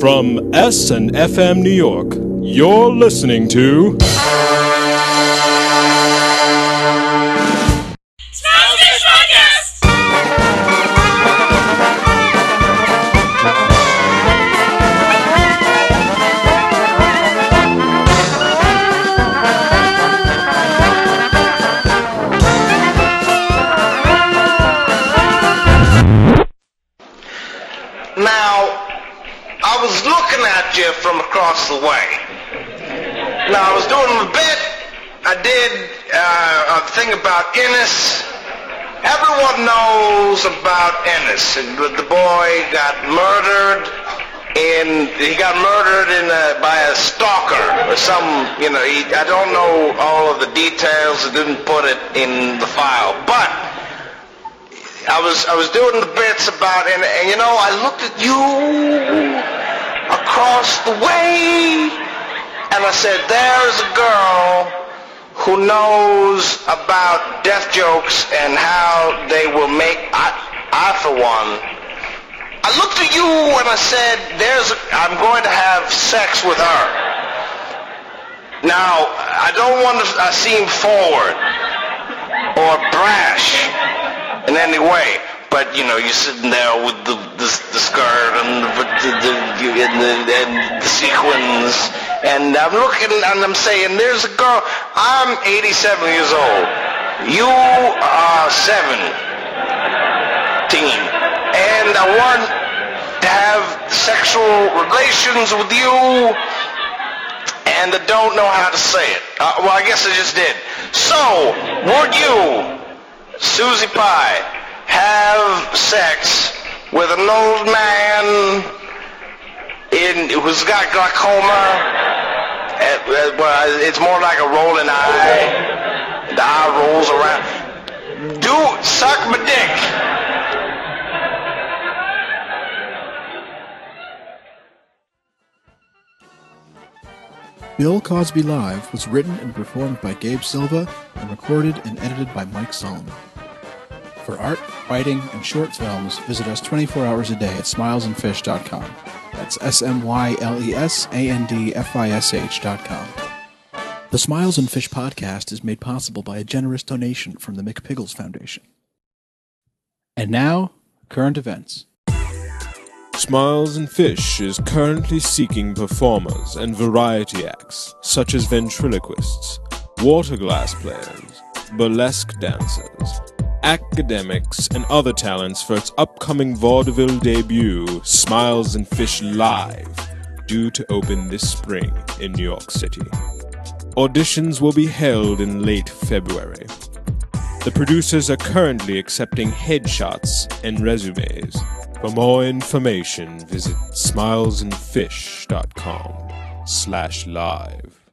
From S and FM New York, you're listening to was looking at you from across the way. Now, I was doing my bit. I did uh, a thing about Ennis. Everyone knows about Ennis. And the boy got murdered in, he got murdered in a, by a stalker or some, you know, he, I don't know all of the details. I didn't put it in the file. But I was I was doing the bits about and, and you know I looked at you across the way and I said there's a girl who knows about death jokes and how they will make I, I for one I looked at you and I said there's a, I'm going to have sex with her now I don't want to seem forward or brash in any way. But you know, you're sitting there with the skirt and the, the, the, you- and the and the sequins, and I'm looking and I'm saying, there's a girl. I'm 87 years old. You are 17, and I want to have sexual relations with you and I don't know how to say it. Uh, well, I guess I just did. So, would you, Susie Pie, have sex with an old man in who's got glaucoma? Uh, well, it's more like a rolling eye. The eye rolls around. Do suck my dick. Bill Cosby Live was written and performed by Gabe Silva and recorded and edited by Mike Solomon. For art, writing, and short films, visit us 24 hours a day at smylesandfish.com. That's S M Y L E S A N D F I S H.com. The Smiles and Fish podcast is made possible by a generous donation from the McPiggles Foundation. And now, current events. Smiles and Fish is currently seeking performers and variety acts such as ventriloquists, water glass players, burlesque dancers, academics, and other talents for its upcoming vaudeville debut, Smiles and Fish Live, due to open this spring in New York City. Auditions will be held in late February. The producers are currently accepting headshots and resumes. For more information, visit smylesandfish.com slash live.